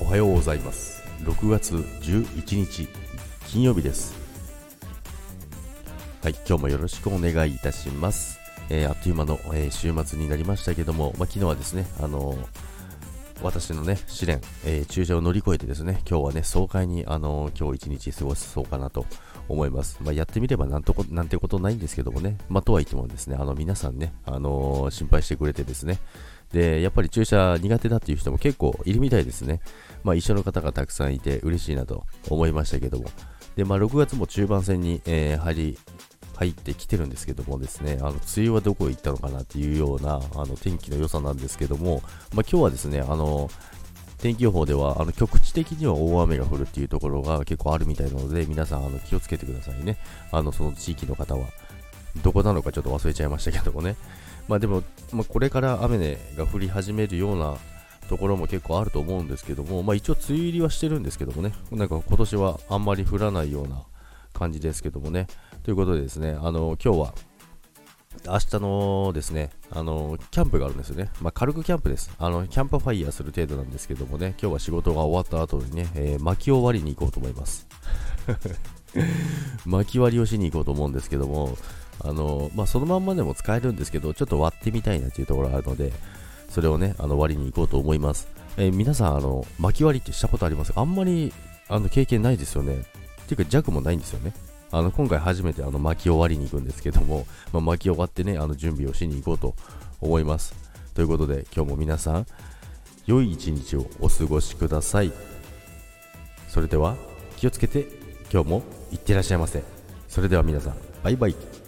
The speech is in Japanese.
おはようございます。6月11日金曜日です。はい今日もよろしくお願いいたします。えー、あっという間の、えー、週末になりましたけども、まあ、昨日はですね、あのー、私のね、試練、え注射を乗り越えてですね、今日はね、爽快に、あの今日一日過ごそうかなと思います。まあ、やってみればなんとこ、なんてことないんですけどもね、まあ、とはいってもですね、あの、皆さんね、あの心配してくれてですね、で、やっぱり注射苦手だっていう人も結構いるみたいですね。まあ、一緒の方がたくさんいて嬉しいなと思いましたけども。で、まあ、6月も中盤戦に、えー、入り、入ってきてるんですけどもですね、あの、梅雨はどこへ行ったのかなっていうような、あの、天気の良さなんですけども、まあ、今日はですね、あの、天気予報ではあの局地的には大雨が降るっていうところが結構あるみたいなので皆さんあの気をつけてくださいね。あのその地域の方は。どこなのかちょっと忘れちゃいましたけどもね。まあでも、まあ、これから雨が降り始めるようなところも結構あると思うんですけども、まあ、一応梅雨入りはしてるんですけどもね、なんか今年はあんまり降らないような感じですけどもね。ということでですね、あの今日は明日のですね、あのキャンプがあるんですよね。まあ、軽くキャンプです。あのキャンプファイヤーする程度なんですけどもね、今日は仕事が終わった後にね、えー、薪を割りに行こうと思います。薪割りをしに行こうと思うんですけども、あのまあ、そのまんまでも使えるんですけど、ちょっと割ってみたいなっていうところがあるので、それをね、あの割りに行こうと思います。えー、皆さん、あの、巻き割りってしたことありますか？あんまり、あの、経験ないですよね。っていうか、弱もないんですよね。あの、今回初めてあの、巻き終わりに行くんですけども、まあ、薪を割ってね、あの、準備をしに行こうと思います。ということで、今日も皆さん、良い一日をお過ごしください。それでは、気をつけて、今日もいってらっしゃいませ。それでは皆さん、バイバイ。